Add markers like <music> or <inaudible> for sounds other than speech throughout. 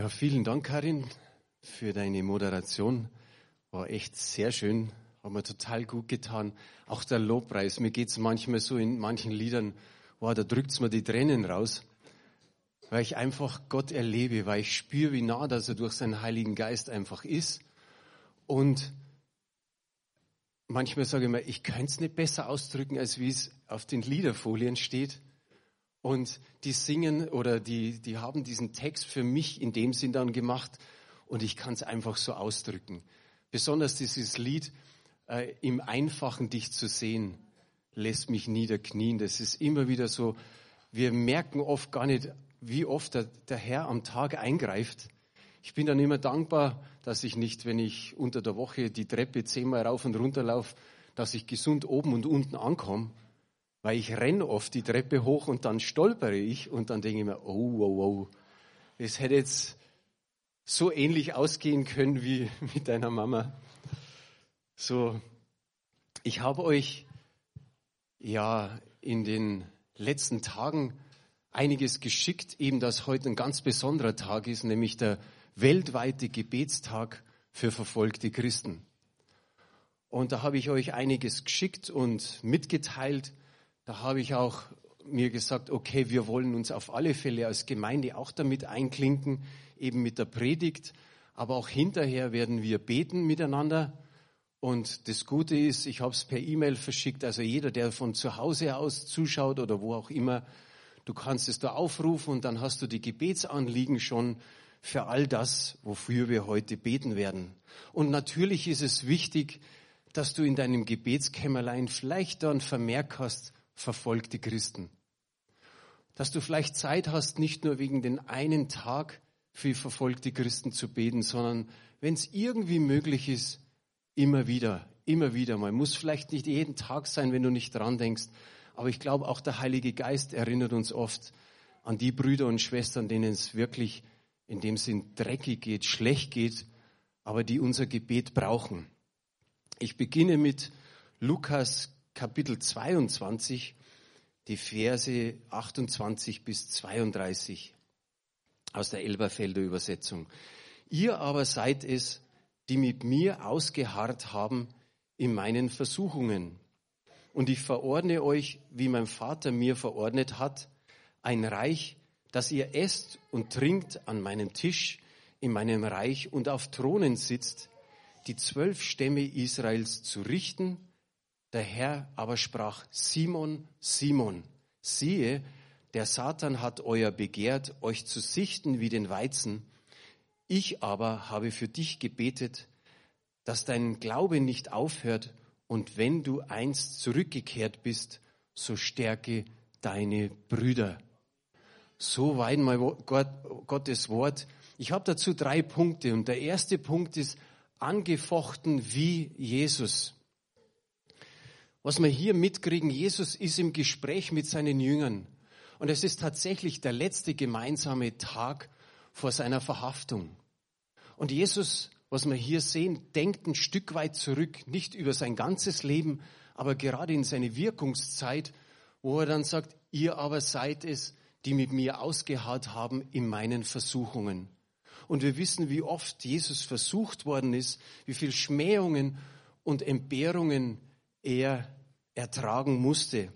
Ja, vielen Dank, Karin, für deine Moderation. War echt sehr schön, hat mir total gut getan. Auch der Lobpreis, mir geht's manchmal so in manchen Liedern, wow, da drückt's mir die Tränen raus, weil ich einfach Gott erlebe, weil ich spüre, wie nah dass er durch seinen Heiligen Geist einfach ist. Und manchmal sage ich mir, ich könnte es nicht besser ausdrücken, als wie es auf den Liederfolien steht. Und die singen oder die, die haben diesen Text für mich in dem Sinn dann gemacht und ich kann es einfach so ausdrücken. Besonders dieses Lied, äh, im Einfachen dich zu sehen, lässt mich niederknien. Das ist immer wieder so, wir merken oft gar nicht, wie oft der, der Herr am Tag eingreift. Ich bin dann immer dankbar, dass ich nicht, wenn ich unter der Woche die Treppe zehnmal rauf und runter laufe, dass ich gesund oben und unten ankomme, weil ich renne oft die Treppe hoch und dann stolpere ich und dann denke ich mir, oh, oh, oh, es hätte jetzt so ähnlich ausgehen können wie <laughs> mit deiner Mama. So, ich habe euch ja in den letzten Tagen einiges geschickt, eben dass heute ein ganz besonderer Tag ist, nämlich der weltweite Gebetstag für verfolgte Christen. Und da habe ich euch einiges geschickt und mitgeteilt, da habe ich auch mir gesagt, okay, wir wollen uns auf alle Fälle als Gemeinde auch damit einklinken, eben mit der Predigt, aber auch hinterher werden wir beten miteinander. Und das Gute ist, ich habe es per E-Mail verschickt, also jeder, der von zu Hause aus zuschaut oder wo auch immer, du kannst es da aufrufen und dann hast du die Gebetsanliegen schon für all das, wofür wir heute beten werden. Und natürlich ist es wichtig, dass du in deinem Gebetskämmerlein vielleicht dann Vermerk hast, verfolgte Christen. Dass du vielleicht Zeit hast, nicht nur wegen den einen Tag für verfolgte Christen zu beten, sondern wenn es irgendwie möglich ist, immer wieder, immer wieder mal. Muss vielleicht nicht jeden Tag sein, wenn du nicht dran denkst, aber ich glaube, auch der Heilige Geist erinnert uns oft an die Brüder und Schwestern, denen es wirklich in dem Sinn dreckig geht, schlecht geht, aber die unser Gebet brauchen. Ich beginne mit Lukas Kapitel 22, die Verse 28 bis 32 aus der Elberfelder Übersetzung. Ihr aber seid es, die mit mir ausgeharrt haben in meinen Versuchungen. Und ich verordne euch, wie mein Vater mir verordnet hat, ein Reich, dass ihr esst und trinkt an meinem Tisch in meinem Reich und auf Thronen sitzt, die zwölf Stämme Israels zu richten der Herr aber sprach, Simon, Simon, siehe, der Satan hat euer begehrt, euch zu sichten wie den Weizen. Ich aber habe für dich gebetet, dass dein Glaube nicht aufhört und wenn du einst zurückgekehrt bist, so stärke deine Brüder. So weit mal Gott, Gottes Wort. Ich habe dazu drei Punkte und der erste Punkt ist angefochten wie Jesus. Was wir hier mitkriegen, Jesus ist im Gespräch mit seinen Jüngern. Und es ist tatsächlich der letzte gemeinsame Tag vor seiner Verhaftung. Und Jesus, was wir hier sehen, denkt ein Stück weit zurück, nicht über sein ganzes Leben, aber gerade in seine Wirkungszeit, wo er dann sagt, ihr aber seid es, die mit mir ausgeharrt haben in meinen Versuchungen. Und wir wissen, wie oft Jesus versucht worden ist, wie viel Schmähungen und Entbehrungen er ertragen musste.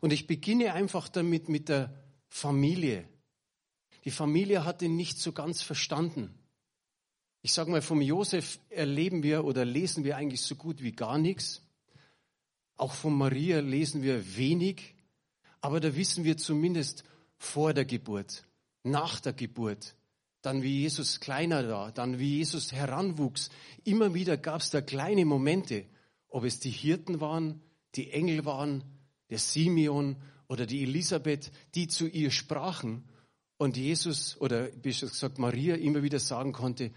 Und ich beginne einfach damit mit der Familie. Die Familie hat ihn nicht so ganz verstanden. Ich sage mal, vom Josef erleben wir oder lesen wir eigentlich so gut wie gar nichts. Auch von Maria lesen wir wenig, aber da wissen wir zumindest vor der Geburt, nach der Geburt, dann wie Jesus kleiner war, dann wie Jesus heranwuchs. Immer wieder gab es da kleine Momente, ob es die Hirten waren, die Engel waren, der Simeon oder die Elisabeth, die zu ihr sprachen und Jesus oder besser gesagt Maria immer wieder sagen konnte,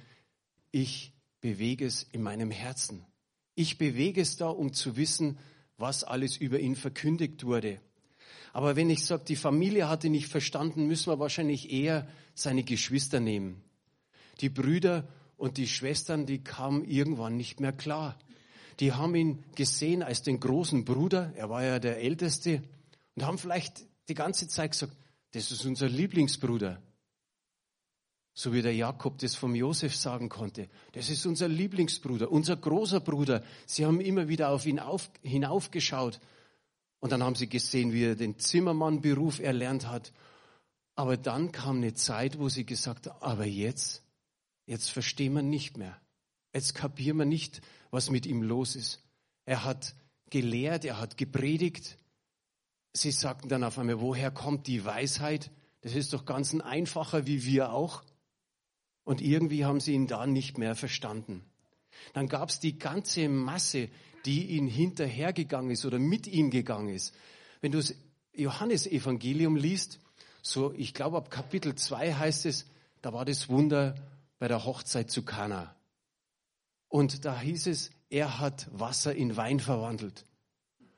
ich bewege es in meinem Herzen. Ich bewege es da, um zu wissen, was alles über ihn verkündigt wurde. Aber wenn ich sage, die Familie hatte nicht verstanden, müssen wir wahrscheinlich eher seine Geschwister nehmen. Die Brüder und die Schwestern, die kamen irgendwann nicht mehr klar die haben ihn gesehen als den großen Bruder, er war ja der Älteste, und haben vielleicht die ganze Zeit gesagt, das ist unser Lieblingsbruder. So wie der Jakob das vom Josef sagen konnte. Das ist unser Lieblingsbruder, unser großer Bruder. Sie haben immer wieder auf ihn auf, hinaufgeschaut. Und dann haben sie gesehen, wie er den Zimmermannberuf erlernt hat. Aber dann kam eine Zeit, wo sie gesagt haben, aber jetzt, jetzt verstehen wir nicht mehr. Jetzt kapieren wir nicht, was mit ihm los ist. Er hat gelehrt, er hat gepredigt. Sie sagten dann auf einmal, woher kommt die Weisheit? Das ist doch ganz ein einfacher wie wir auch. Und irgendwie haben sie ihn da nicht mehr verstanden. Dann gab es die ganze Masse, die ihn hinterhergegangen ist oder mit ihm gegangen ist. Wenn du das Johannesevangelium liest, so ich glaube ab Kapitel 2 heißt es, da war das Wunder bei der Hochzeit zu Kana. Und da hieß es, er hat Wasser in Wein verwandelt.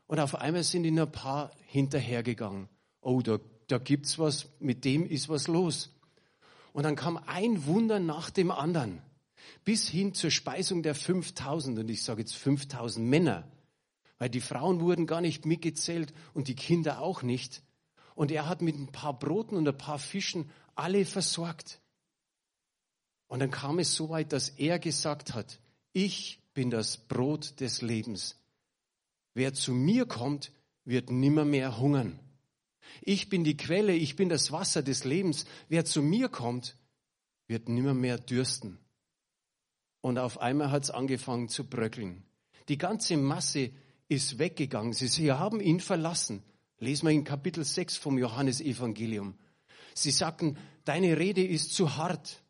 Und auf einmal sind ihn ein paar hinterhergegangen. Oh, da, da gibt's was, mit dem ist was los. Und dann kam ein Wunder nach dem anderen, bis hin zur Speisung der 5000. Und ich sage jetzt 5000 Männer, weil die Frauen wurden gar nicht mitgezählt und die Kinder auch nicht. Und er hat mit ein paar Broten und ein paar Fischen alle versorgt. Und dann kam es so weit, dass er gesagt hat, ich bin das Brot des Lebens. Wer zu mir kommt, wird nimmermehr hungern. Ich bin die Quelle, ich bin das Wasser des Lebens. Wer zu mir kommt, wird nimmermehr dürsten. Und auf einmal hat es angefangen zu bröckeln. Die ganze Masse ist weggegangen. Sie, sie haben ihn verlassen. Lesen wir in Kapitel 6 vom Johannesevangelium. Sie sagten, deine Rede ist zu hart.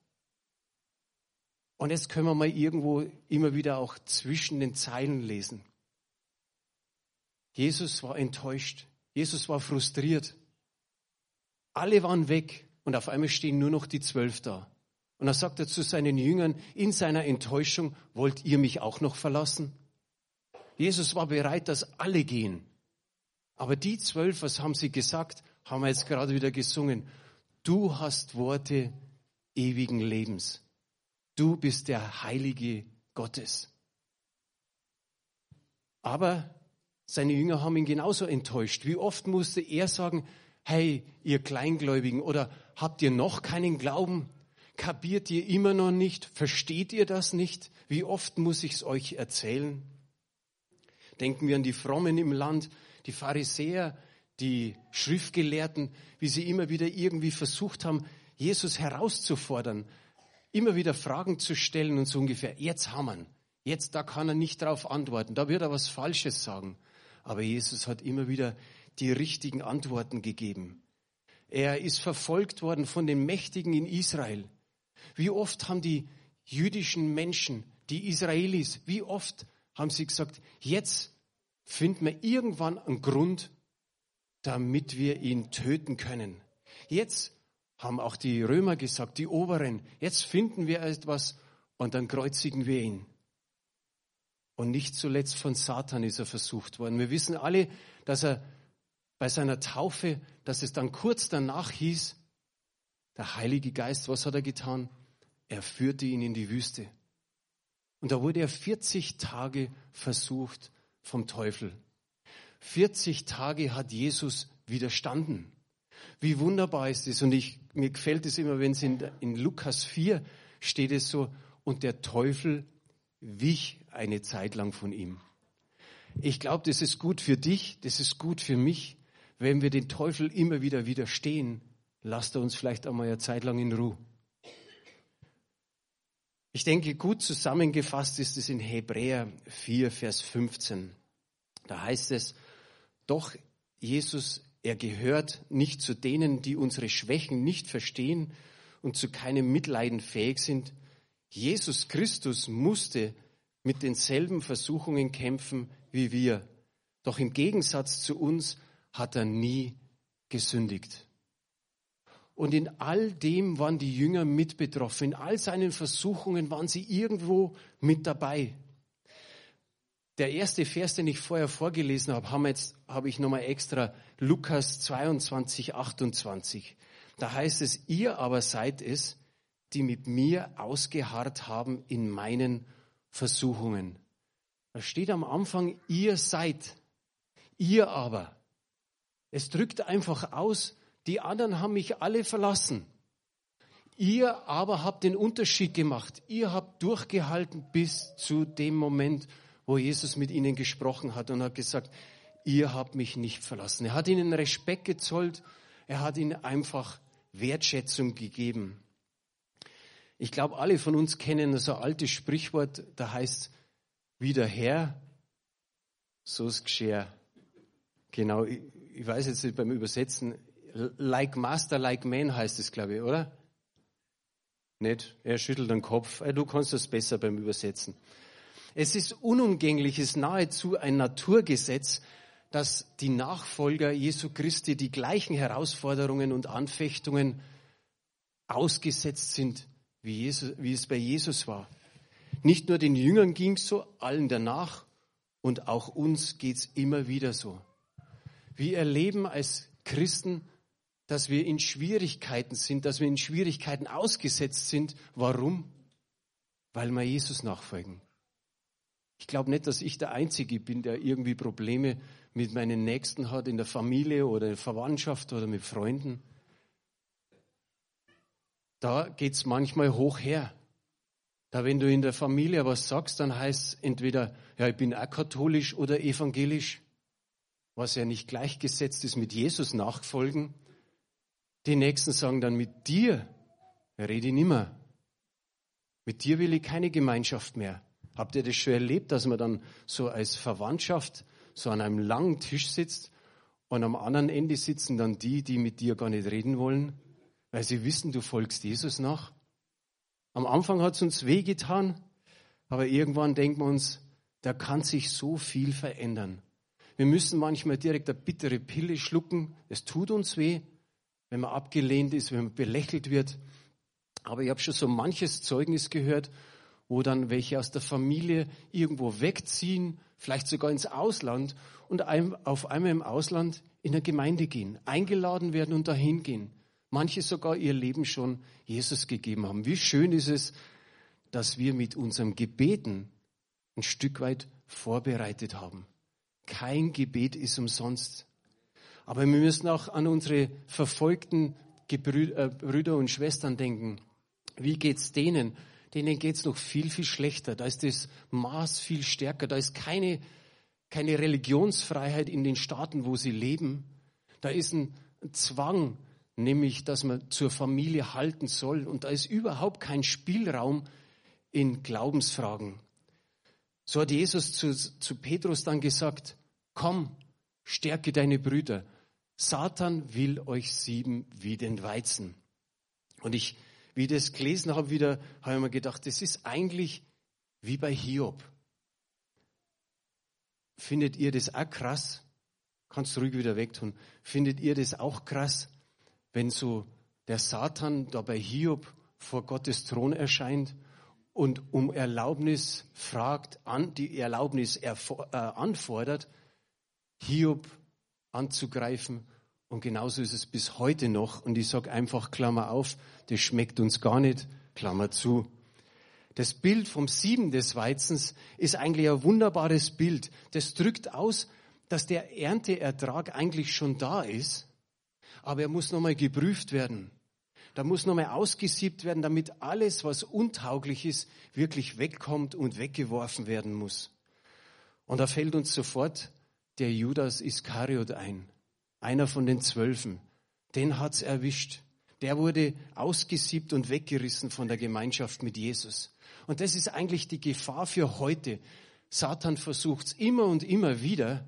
Und jetzt können wir mal irgendwo immer wieder auch zwischen den Zeilen lesen. Jesus war enttäuscht. Jesus war frustriert. Alle waren weg und auf einmal stehen nur noch die zwölf da. Und da sagt er zu seinen Jüngern in seiner Enttäuschung, wollt ihr mich auch noch verlassen? Jesus war bereit, dass alle gehen. Aber die zwölf, was haben sie gesagt? Haben wir jetzt gerade wieder gesungen. Du hast Worte ewigen Lebens. Du bist der Heilige Gottes. Aber seine Jünger haben ihn genauso enttäuscht. Wie oft musste er sagen, hey, ihr Kleingläubigen, oder habt ihr noch keinen Glauben? Kapiert ihr immer noch nicht? Versteht ihr das nicht? Wie oft muss ich es euch erzählen? Denken wir an die Frommen im Land, die Pharisäer, die Schriftgelehrten, wie sie immer wieder irgendwie versucht haben, Jesus herauszufordern, immer wieder Fragen zu stellen und so ungefähr, jetzt ihn. Jetzt, da kann er nicht darauf antworten, da wird er was Falsches sagen. Aber Jesus hat immer wieder die richtigen Antworten gegeben. Er ist verfolgt worden von den Mächtigen in Israel. Wie oft haben die jüdischen Menschen, die Israelis, wie oft haben sie gesagt, jetzt finden wir irgendwann einen Grund, damit wir ihn töten können. Jetzt haben auch die Römer gesagt, die Oberen, jetzt finden wir etwas und dann kreuzigen wir ihn. Und nicht zuletzt von Satan ist er versucht worden. Wir wissen alle, dass er bei seiner Taufe, dass es dann kurz danach hieß, der Heilige Geist, was hat er getan? Er führte ihn in die Wüste. Und da wurde er 40 Tage versucht vom Teufel. 40 Tage hat Jesus widerstanden. Wie wunderbar ist es. Und ich, mir gefällt es immer, wenn es in, in Lukas 4 steht es so, und der Teufel wich eine Zeit lang von ihm. Ich glaube, das ist gut für dich, das ist gut für mich. Wenn wir den Teufel immer wieder widerstehen, lasst er uns vielleicht einmal eine Zeit lang in Ruhe. Ich denke, gut zusammengefasst ist es in Hebräer 4, Vers 15. Da heißt es, doch Jesus, er gehört nicht zu denen, die unsere Schwächen nicht verstehen und zu keinem Mitleiden fähig sind, Jesus Christus musste mit denselben Versuchungen kämpfen wie wir. Doch im Gegensatz zu uns hat er nie gesündigt. Und in all dem waren die Jünger mit betroffen. In all seinen Versuchungen waren sie irgendwo mit dabei. Der erste Vers, den ich vorher vorgelesen habe, habe, habe ich nochmal extra Lukas 22, 28. Da heißt es, ihr aber seid es, die mit mir ausgeharrt haben in meinen Versuchungen. Da steht am Anfang, ihr seid, ihr aber. Es drückt einfach aus, die anderen haben mich alle verlassen. Ihr aber habt den Unterschied gemacht. Ihr habt durchgehalten bis zu dem Moment, wo Jesus mit ihnen gesprochen hat und hat gesagt, ihr habt mich nicht verlassen. Er hat ihnen Respekt gezollt. Er hat ihnen einfach Wertschätzung gegeben. Ich glaube, alle von uns kennen so ein altes Sprichwort, da heißt, wie der Herr, so ist Geschirr. Genau, ich, ich weiß jetzt nicht beim Übersetzen, like Master, like Man heißt es, glaube ich, oder? Nicht? Er schüttelt den Kopf. Du kannst das besser beim Übersetzen. Es ist unumgänglich, es ist nahezu ein Naturgesetz, dass die Nachfolger Jesu Christi die gleichen Herausforderungen und Anfechtungen ausgesetzt sind wie, Jesus, wie es bei Jesus war. Nicht nur den Jüngern ging es so, allen danach und auch uns geht es immer wieder so. Wir erleben als Christen, dass wir in Schwierigkeiten sind, dass wir in Schwierigkeiten ausgesetzt sind. Warum? Weil wir Jesus nachfolgen. Ich glaube nicht, dass ich der Einzige bin, der irgendwie Probleme mit meinen Nächsten hat, in der Familie oder in der Verwandtschaft oder mit Freunden da geht's manchmal hoch her. Da, wenn du in der Familie was sagst, dann heißt es entweder, ja, ich bin auch katholisch oder evangelisch, was ja nicht gleichgesetzt ist mit Jesus nachfolgen. Die Nächsten sagen dann, mit dir rede ich nimmer. Mit dir will ich keine Gemeinschaft mehr. Habt ihr das schon erlebt, dass man dann so als Verwandtschaft so an einem langen Tisch sitzt und am anderen Ende sitzen dann die, die mit dir gar nicht reden wollen? weil sie wissen, du folgst Jesus nach. Am Anfang hat es uns wehgetan, aber irgendwann denken wir uns, da kann sich so viel verändern. Wir müssen manchmal direkt eine bittere Pille schlucken. Es tut uns weh, wenn man abgelehnt ist, wenn man belächelt wird. Aber ich habe schon so manches Zeugnis gehört, wo dann welche aus der Familie irgendwo wegziehen, vielleicht sogar ins Ausland und auf einmal im Ausland in eine Gemeinde gehen, eingeladen werden und dahin gehen manche sogar ihr Leben schon Jesus gegeben haben. Wie schön ist es, dass wir mit unserem Gebeten ein Stück weit vorbereitet haben. Kein Gebet ist umsonst. Aber wir müssen auch an unsere verfolgten äh, Brüder und Schwestern denken. Wie geht's denen? Denen geht's noch viel, viel schlechter. Da ist das Maß viel stärker. Da ist keine, keine Religionsfreiheit in den Staaten, wo sie leben. Da ist ein Zwang, nämlich dass man zur Familie halten soll. Und da ist überhaupt kein Spielraum in Glaubensfragen. So hat Jesus zu, zu Petrus dann gesagt, komm, stärke deine Brüder. Satan will euch sieben wie den Weizen. Und ich, wie ich das gelesen habe, wieder, habe ich mir gedacht, das ist eigentlich wie bei Hiob. Findet ihr das auch krass? Kannst du ruhig wieder wegtun. Findet ihr das auch krass? wenn so der Satan da bei Hiob vor Gottes Thron erscheint und um Erlaubnis fragt, an, die Erlaubnis erfor, äh, anfordert, Hiob anzugreifen. Und genauso ist es bis heute noch. Und ich sage einfach, Klammer auf, das schmeckt uns gar nicht, Klammer zu. Das Bild vom Sieben des Weizens ist eigentlich ein wunderbares Bild. Das drückt aus, dass der Ernteertrag eigentlich schon da ist aber er muss nochmal geprüft werden. Da muss nochmal ausgesiebt werden, damit alles, was untauglich ist, wirklich wegkommt und weggeworfen werden muss. Und da fällt uns sofort der Judas Iskariot ein, einer von den Zwölfen. Den hat's erwischt. Der wurde ausgesiebt und weggerissen von der Gemeinschaft mit Jesus. Und das ist eigentlich die Gefahr für heute. Satan versucht's immer und immer wieder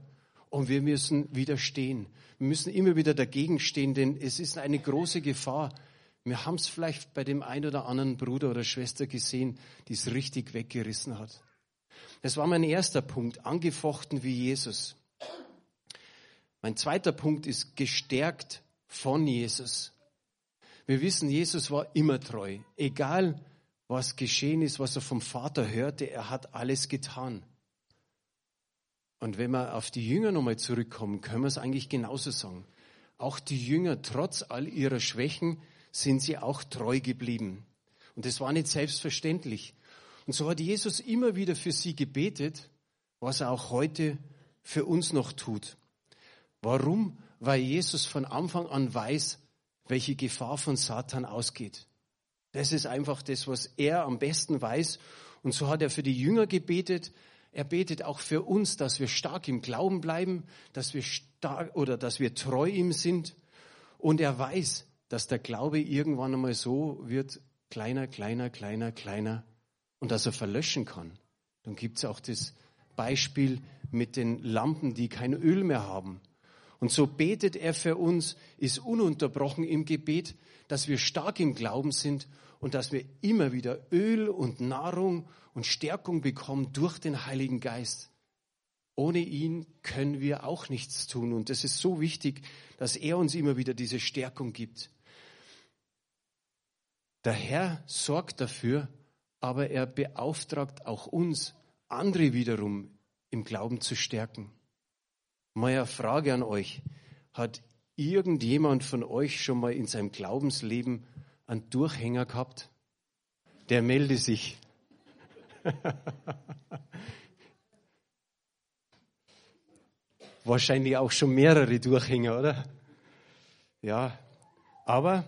und wir müssen widerstehen. Wir müssen immer wieder dagegen stehen, denn es ist eine große Gefahr. Wir haben es vielleicht bei dem einen oder anderen Bruder oder Schwester gesehen, die es richtig weggerissen hat. Das war mein erster Punkt, angefochten wie Jesus. Mein zweiter Punkt ist gestärkt von Jesus. Wir wissen, Jesus war immer treu. Egal, was geschehen ist, was er vom Vater hörte, er hat alles getan. Und wenn wir auf die Jünger nochmal zurückkommen, können wir es eigentlich genauso sagen. Auch die Jünger, trotz all ihrer Schwächen, sind sie auch treu geblieben. Und das war nicht selbstverständlich. Und so hat Jesus immer wieder für sie gebetet, was er auch heute für uns noch tut. Warum? Weil Jesus von Anfang an weiß, welche Gefahr von Satan ausgeht. Das ist einfach das, was er am besten weiß. Und so hat er für die Jünger gebetet. Er betet auch für uns, dass wir stark im Glauben bleiben, dass wir stark oder dass wir treu ihm sind. Und er weiß, dass der Glaube irgendwann einmal so wird, kleiner, kleiner, kleiner, kleiner und dass er verlöschen kann. Dann gibt es auch das Beispiel mit den Lampen, die kein Öl mehr haben. Und so betet er für uns, ist ununterbrochen im Gebet, dass wir stark im Glauben sind und dass wir immer wieder Öl und Nahrung und Stärkung bekommen durch den Heiligen Geist. Ohne ihn können wir auch nichts tun. Und das ist so wichtig, dass er uns immer wieder diese Stärkung gibt. Der Herr sorgt dafür, aber er beauftragt auch uns, andere wiederum im Glauben zu stärken. Meine Frage an euch. Hat irgendjemand von euch schon mal in seinem Glaubensleben einen Durchhänger gehabt? Der melde sich. <laughs> Wahrscheinlich auch schon mehrere Durchhänger, oder? Ja, aber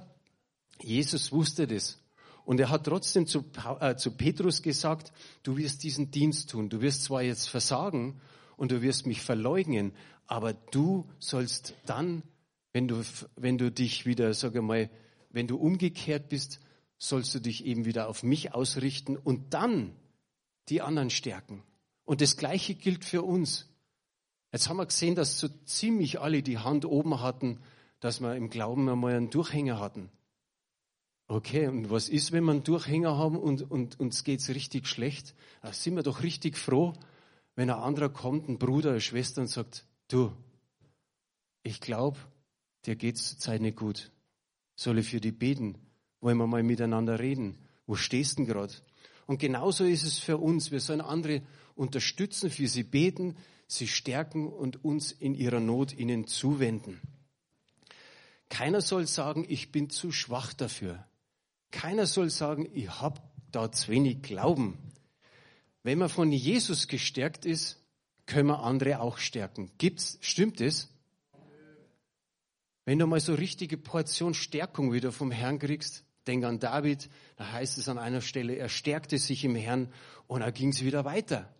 Jesus wusste das. Und er hat trotzdem zu, äh, zu Petrus gesagt, du wirst diesen Dienst tun. Du wirst zwar jetzt versagen und du wirst mich verleugnen, aber du sollst dann, wenn du, wenn du dich wieder, sage mal, wenn du umgekehrt bist, sollst du dich eben wieder auf mich ausrichten und dann die anderen stärken. Und das Gleiche gilt für uns. Jetzt haben wir gesehen, dass so ziemlich alle die Hand oben hatten, dass wir im Glauben einmal einen Durchhänger hatten. Okay, und was ist, wenn wir einen Durchhänger haben und, und uns geht's richtig schlecht? Da sind wir doch richtig froh, wenn ein anderer kommt, ein Bruder, eine Schwester und sagt, du, ich glaube, dir geht's zurzeit nicht gut. Soll ich für die beten? Wollen wir mal miteinander reden? Wo stehst du denn gerade? Und genauso ist es für uns. Wir sollen andere unterstützen, für sie beten, sie stärken und uns in ihrer Not ihnen zuwenden. Keiner soll sagen, ich bin zu schwach dafür. Keiner soll sagen, ich habe da zu wenig Glauben. Wenn man von Jesus gestärkt ist, können wir andere auch stärken. Gibt's, stimmt es? Wenn du mal so richtige Portion Stärkung wieder vom Herrn kriegst, denk an David, da heißt es an einer Stelle, er stärkte sich im Herrn und er ging es wieder weiter.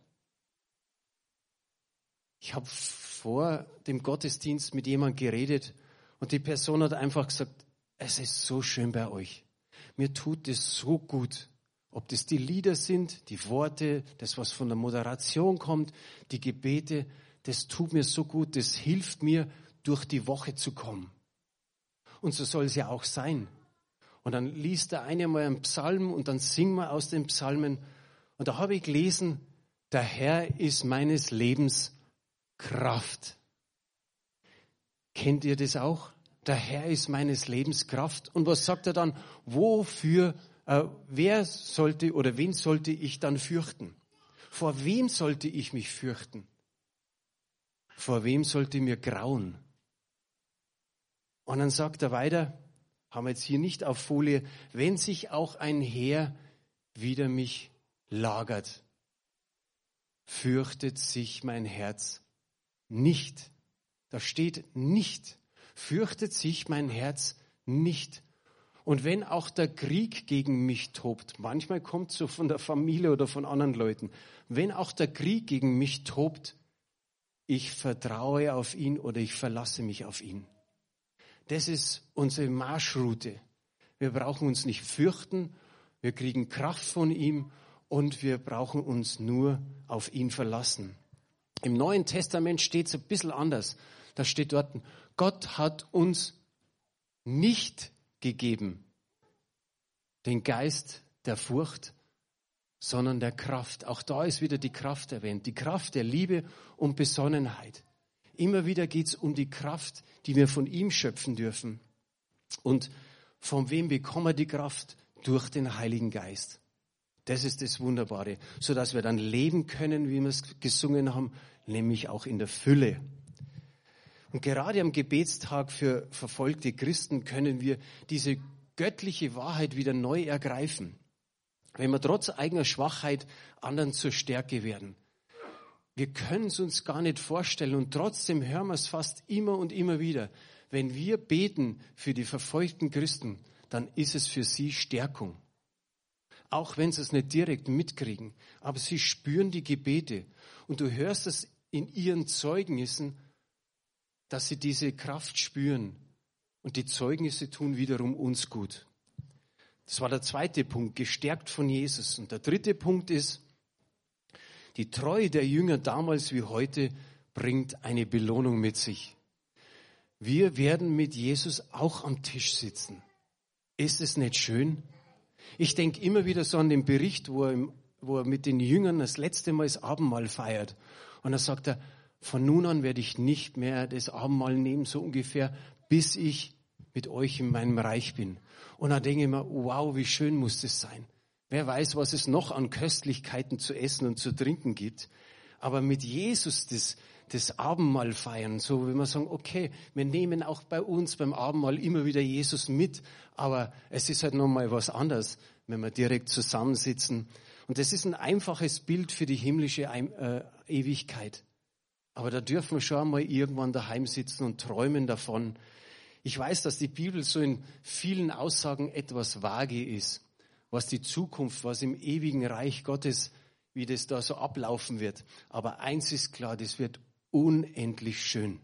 Ich habe vor dem Gottesdienst mit jemandem geredet und die Person hat einfach gesagt, es ist so schön bei euch mir tut es so gut. Ob das die Lieder sind, die Worte, das, was von der Moderation kommt, die Gebete, das tut mir so gut, das hilft mir, durch die Woche zu kommen. Und so soll es ja auch sein. Und dann liest der eine mal einen Psalm und dann singen wir aus den Psalmen. Und da habe ich gelesen, der Herr ist meines Lebens Kraft. Kennt ihr das auch? der Herr ist meines Lebens Kraft. Und was sagt er dann? Wofür, äh, wer sollte oder wen sollte ich dann fürchten? Vor wem sollte ich mich fürchten? Vor wem sollte mir grauen? Und dann sagt er weiter, haben wir jetzt hier nicht auf Folie, wenn sich auch ein Heer wider mich lagert, fürchtet sich mein Herz nicht. Da steht nicht fürchtet sich mein Herz nicht. Und wenn auch der Krieg gegen mich tobt, manchmal kommt so von der Familie oder von anderen Leuten, wenn auch der Krieg gegen mich tobt, ich vertraue auf ihn oder ich verlasse mich auf ihn. Das ist unsere Marschroute. Wir brauchen uns nicht fürchten, wir kriegen Kraft von ihm und wir brauchen uns nur auf ihn verlassen. Im Neuen Testament steht es ein bisschen anders. Da steht dort, Gott hat uns nicht gegeben den Geist der Furcht, sondern der Kraft. Auch da ist wieder die Kraft erwähnt, die Kraft der Liebe und Besonnenheit. Immer wieder geht es um die Kraft, die wir von ihm schöpfen dürfen. Und von wem bekommen wir die Kraft? Durch den Heiligen Geist. Das ist das Wunderbare, so dass wir dann leben können, wie wir es gesungen haben, nämlich auch in der Fülle. Und gerade am Gebetstag für verfolgte Christen können wir diese göttliche Wahrheit wieder neu ergreifen. Wenn wir trotz eigener Schwachheit anderen zur Stärke werden. Wir können es uns gar nicht vorstellen und trotzdem hören wir es fast immer und immer wieder. Wenn wir beten für die verfolgten Christen, dann ist es für sie Stärkung. auch wenn sie es nicht direkt mitkriegen, aber sie spüren die Gebete. Und du hörst es in ihren Zeugnissen, dass sie diese Kraft spüren. Und die Zeugnisse tun wiederum uns gut. Das war der zweite Punkt, gestärkt von Jesus. Und der dritte Punkt ist, die Treue der Jünger damals wie heute bringt eine Belohnung mit sich. Wir werden mit Jesus auch am Tisch sitzen. Ist es nicht schön? Ich denke immer wieder so an den Bericht, wo er, wo er mit den Jüngern das letzte Mal das Abendmahl feiert. Und da sagt er, von nun an werde ich nicht mehr das Abendmahl nehmen, so ungefähr, bis ich mit euch in meinem Reich bin. Und da denke ich mir, wow, wie schön muss das sein. Wer weiß, was es noch an Köstlichkeiten zu essen und zu trinken gibt. Aber mit Jesus das, das Abendmahl feiern, so wie wir sagen, okay, wir nehmen auch bei uns beim Abendmahl immer wieder Jesus mit, aber es ist halt nochmal was anderes, wenn wir direkt zusammensitzen. Und das ist ein einfaches Bild für die himmlische äh, Ewigkeit. Aber da dürfen wir schon einmal irgendwann daheim sitzen und träumen davon. Ich weiß, dass die Bibel so in vielen Aussagen etwas vage ist, was die Zukunft, was im ewigen Reich Gottes, wie das da so ablaufen wird. Aber eins ist klar, das wird unendlich schön.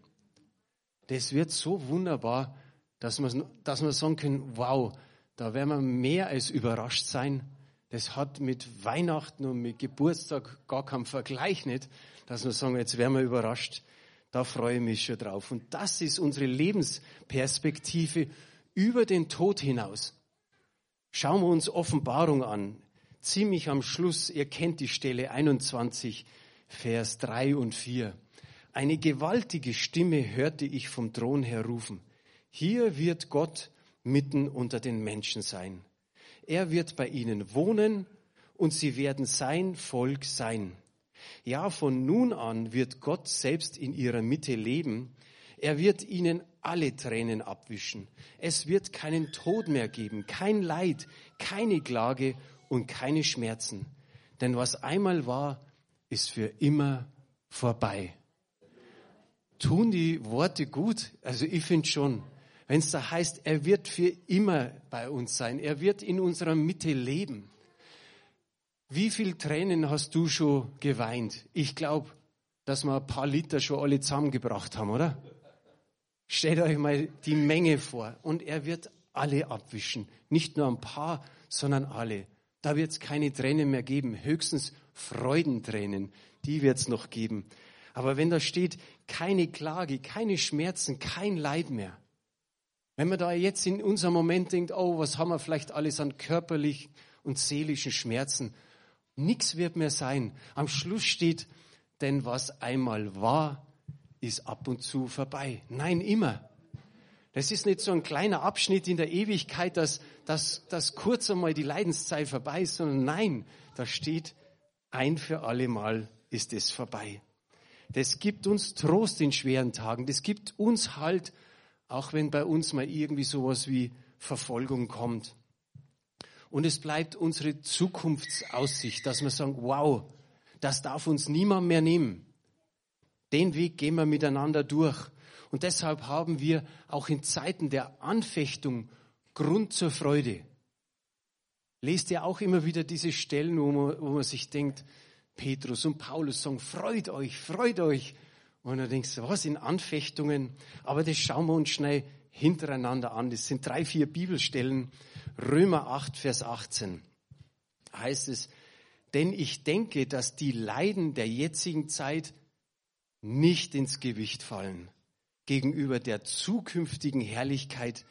Das wird so wunderbar, dass wir, dass wir sagen können, wow, da werden wir mehr als überrascht sein. Das hat mit Weihnachten und mit Geburtstag gar keinen Vergleich nicht, dass wir sagen, jetzt werden wir überrascht. Da freue ich mich schon drauf. Und das ist unsere Lebensperspektive über den Tod hinaus. Schauen wir uns Offenbarung an. Ziemlich am Schluss, ihr kennt die Stelle 21, Vers 3 und 4. Eine gewaltige Stimme hörte ich vom Thron her rufen. Hier wird Gott mitten unter den Menschen sein. Er wird bei ihnen wohnen und sie werden sein Volk sein. Ja, von nun an wird Gott selbst in ihrer Mitte leben. Er wird ihnen alle Tränen abwischen. Es wird keinen Tod mehr geben, kein Leid, keine Klage und keine Schmerzen. Denn was einmal war, ist für immer vorbei tun die Worte gut? Also ich finde schon. Wenn es da heißt, er wird für immer bei uns sein, er wird in unserer Mitte leben. Wie viel Tränen hast du schon geweint? Ich glaube, dass wir ein paar Liter schon alle zusammengebracht haben, oder? Stellt euch mal die Menge vor. Und er wird alle abwischen. Nicht nur ein paar, sondern alle. Da wird es keine Tränen mehr geben. Höchstens Freudentränen. Die wird es noch geben. Aber wenn da steht, keine Klage, keine Schmerzen, kein Leid mehr. Wenn man da jetzt in unserem Moment denkt, oh, was haben wir vielleicht alles an körperlichen und seelischen Schmerzen? Nichts wird mehr sein. Am Schluss steht, denn was einmal war, ist ab und zu vorbei. Nein, immer. Das ist nicht so ein kleiner Abschnitt in der Ewigkeit, dass, dass, dass kurz einmal die Leidenszeit vorbei ist, sondern nein, da steht, ein für alle Mal ist es vorbei. Das gibt uns Trost in schweren Tagen. Das gibt uns Halt, auch wenn bei uns mal irgendwie sowas wie Verfolgung kommt. Und es bleibt unsere Zukunftsaussicht, dass wir sagen, wow, das darf uns niemand mehr nehmen. Den Weg gehen wir miteinander durch. Und deshalb haben wir auch in Zeiten der Anfechtung Grund zur Freude. Lest ihr auch immer wieder diese Stellen, wo man, wo man sich denkt, Petrus und Paulus sagen, freut euch, freut euch. Und dann denkst du, was in Anfechtungen? Aber das schauen wir uns schnell hintereinander an. Das sind drei, vier Bibelstellen. Römer 8, Vers 18 heißt es, denn ich denke, dass die Leiden der jetzigen Zeit nicht ins Gewicht fallen gegenüber der zukünftigen Herrlichkeit,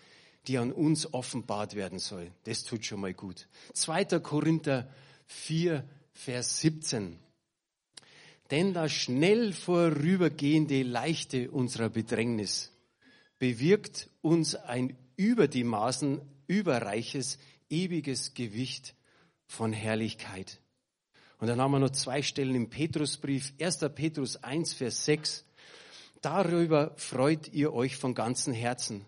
die an uns offenbart werden soll. Das tut schon mal gut. 2. Korinther 4, Vers 17. Denn das schnell vorübergehende Leichte unserer Bedrängnis bewirkt uns ein über die Maßen überreiches, ewiges Gewicht von Herrlichkeit. Und dann haben wir noch zwei Stellen im Petrusbrief. 1. Petrus 1, Vers 6. Darüber freut ihr euch von ganzem Herzen,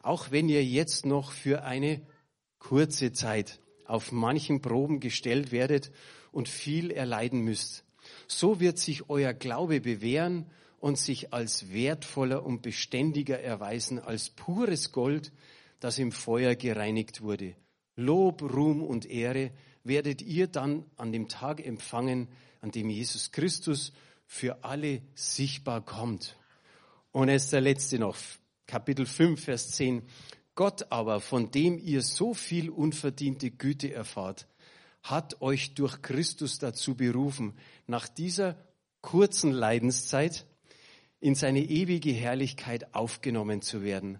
auch wenn ihr jetzt noch für eine kurze Zeit auf manchen Proben gestellt werdet und viel erleiden müsst. So wird sich euer Glaube bewähren und sich als wertvoller und beständiger erweisen als pures Gold, das im Feuer gereinigt wurde. Lob, Ruhm und Ehre werdet ihr dann an dem Tag empfangen, an dem Jesus Christus für alle sichtbar kommt. Und es ist der letzte noch, Kapitel 5, Vers 10. Gott aber, von dem ihr so viel unverdiente Güte erfahrt, hat euch durch Christus dazu berufen, nach dieser kurzen Leidenszeit in seine ewige Herrlichkeit aufgenommen zu werden.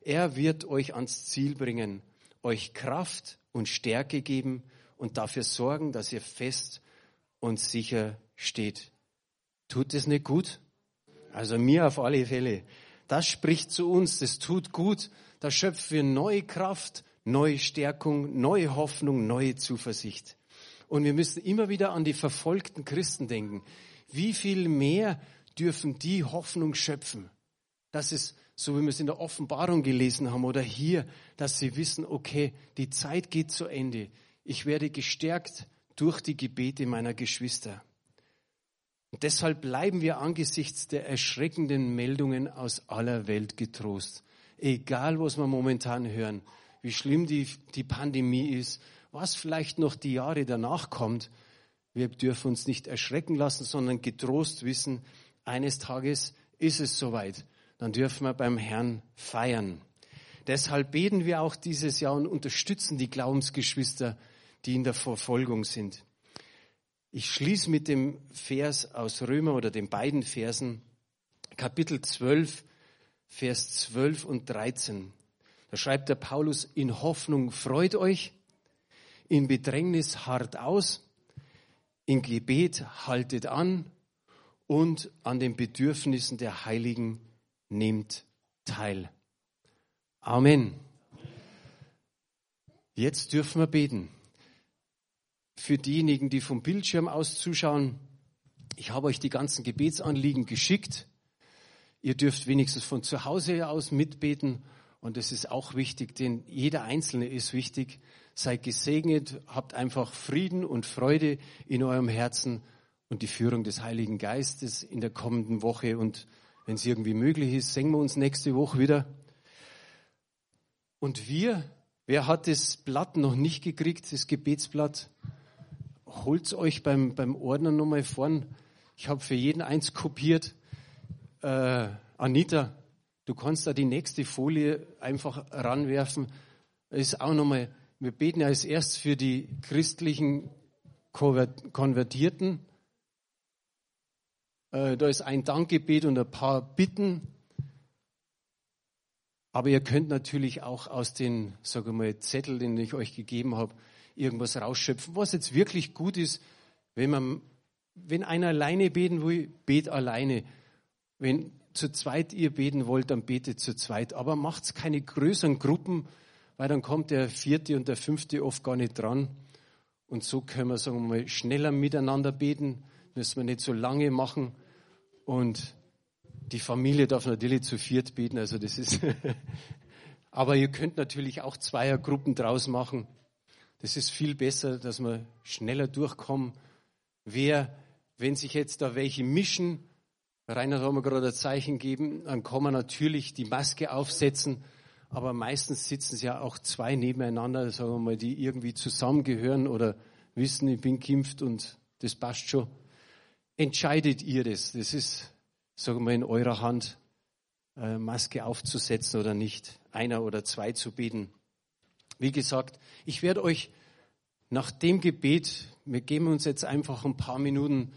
Er wird euch ans Ziel bringen, euch Kraft und Stärke geben und dafür sorgen, dass ihr fest und sicher steht. Tut es nicht gut? Also mir auf alle Fälle. Das spricht zu uns, das tut gut, da schöpfen wir neue Kraft, neue Stärkung, neue Hoffnung, neue Zuversicht. Und wir müssen immer wieder an die verfolgten Christen denken. Wie viel mehr dürfen die Hoffnung schöpfen? Das ist so, wie wir es in der Offenbarung gelesen haben oder hier, dass sie wissen, okay, die Zeit geht zu Ende. Ich werde gestärkt durch die Gebete meiner Geschwister. Und deshalb bleiben wir angesichts der erschreckenden Meldungen aus aller Welt getrost. Egal, was wir momentan hören, wie schlimm die, die Pandemie ist, was vielleicht noch die Jahre danach kommt, wir dürfen uns nicht erschrecken lassen, sondern getrost wissen, eines Tages ist es soweit. Dann dürfen wir beim Herrn feiern. Deshalb beten wir auch dieses Jahr und unterstützen die Glaubensgeschwister, die in der Verfolgung sind. Ich schließe mit dem Vers aus Römer oder den beiden Versen, Kapitel 12, Vers 12 und 13. Da schreibt der Paulus, in Hoffnung freut euch, in Bedrängnis hart aus, in Gebet haltet an und an den Bedürfnissen der Heiligen nehmt teil. Amen. Jetzt dürfen wir beten für diejenigen, die vom Bildschirm aus zuschauen, ich habe euch die ganzen Gebetsanliegen geschickt. Ihr dürft wenigstens von zu Hause aus mitbeten. Und das ist auch wichtig, denn jeder Einzelne ist wichtig. Seid gesegnet, habt einfach Frieden und Freude in eurem Herzen und die Führung des Heiligen Geistes in der kommenden Woche. Und wenn es irgendwie möglich ist, singen wir uns nächste Woche wieder. Und wir, wer hat das Blatt noch nicht gekriegt, das Gebetsblatt? holt's euch beim, beim Ordner nochmal vorn. Ich habe für jeden eins kopiert. Äh, Anita, du kannst da die nächste Folie einfach ranwerfen. Ist auch nochmal, wir beten ja als erst für die christlichen Konvertierten. Äh, da ist ein Dankgebet und ein paar Bitten. Aber ihr könnt natürlich auch aus den, sage ich mal, Zettel, den ich euch gegeben habe, irgendwas rausschöpfen. Was jetzt wirklich gut ist, wenn man, wenn einer alleine beten will, bet alleine. Wenn zu zweit ihr beten wollt, dann betet zu zweit. Aber macht's keine größeren Gruppen, weil dann kommt der vierte und der fünfte oft gar nicht dran. Und so können wir, sagen wir mal, schneller miteinander beten, müssen wir nicht so lange machen. Und die Familie darf natürlich zu viert beten, also das ist. <laughs> Aber ihr könnt natürlich auch Zweiergruppen draus machen. Das ist viel besser, dass wir schneller durchkommen. Wer, wenn sich jetzt da welche mischen, Reinhard haben wir gerade ein Zeichen gegeben, dann kann man natürlich die Maske aufsetzen, aber meistens sitzen es ja auch zwei nebeneinander, sagen wir mal, die irgendwie zusammengehören oder wissen, ich bin geimpft und das passt schon. Entscheidet ihr das? Das ist, sagen wir mal, in eurer Hand, äh, Maske aufzusetzen oder nicht, einer oder zwei zu beten. Wie gesagt, ich werde euch nach dem Gebet, wir geben uns jetzt einfach ein paar Minuten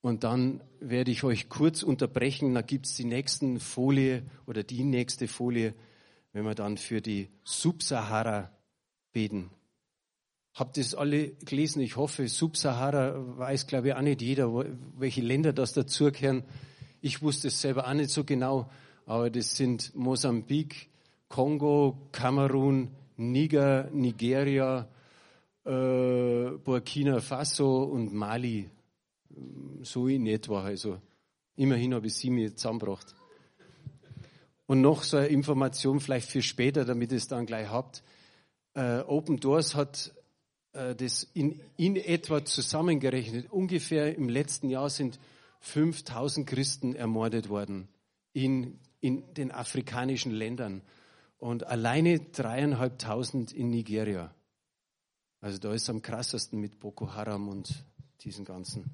und dann werde ich euch kurz unterbrechen. Da gibt es die nächsten Folie oder die nächste Folie, wenn wir dann für die Subsahara beten. Habt ihr es alle gelesen? Ich hoffe, Subsahara weiß, glaube ich, auch nicht jeder, welche Länder das dazugehören. Ich wusste es selber auch nicht so genau, aber das sind Mosambik, Kongo, Kamerun, Niger, Nigeria, äh, Burkina Faso und Mali. So in etwa. Also immerhin habe ich sie mir zusammengebracht. Und noch so eine Information vielleicht für später, damit ihr es dann gleich habt. Äh, Open Doors hat äh, das in, in etwa zusammengerechnet. Ungefähr im letzten Jahr sind 5000 Christen ermordet worden in, in den afrikanischen Ländern und alleine dreieinhalbtausend in Nigeria. Also da ist es am krassesten mit Boko Haram und diesen ganzen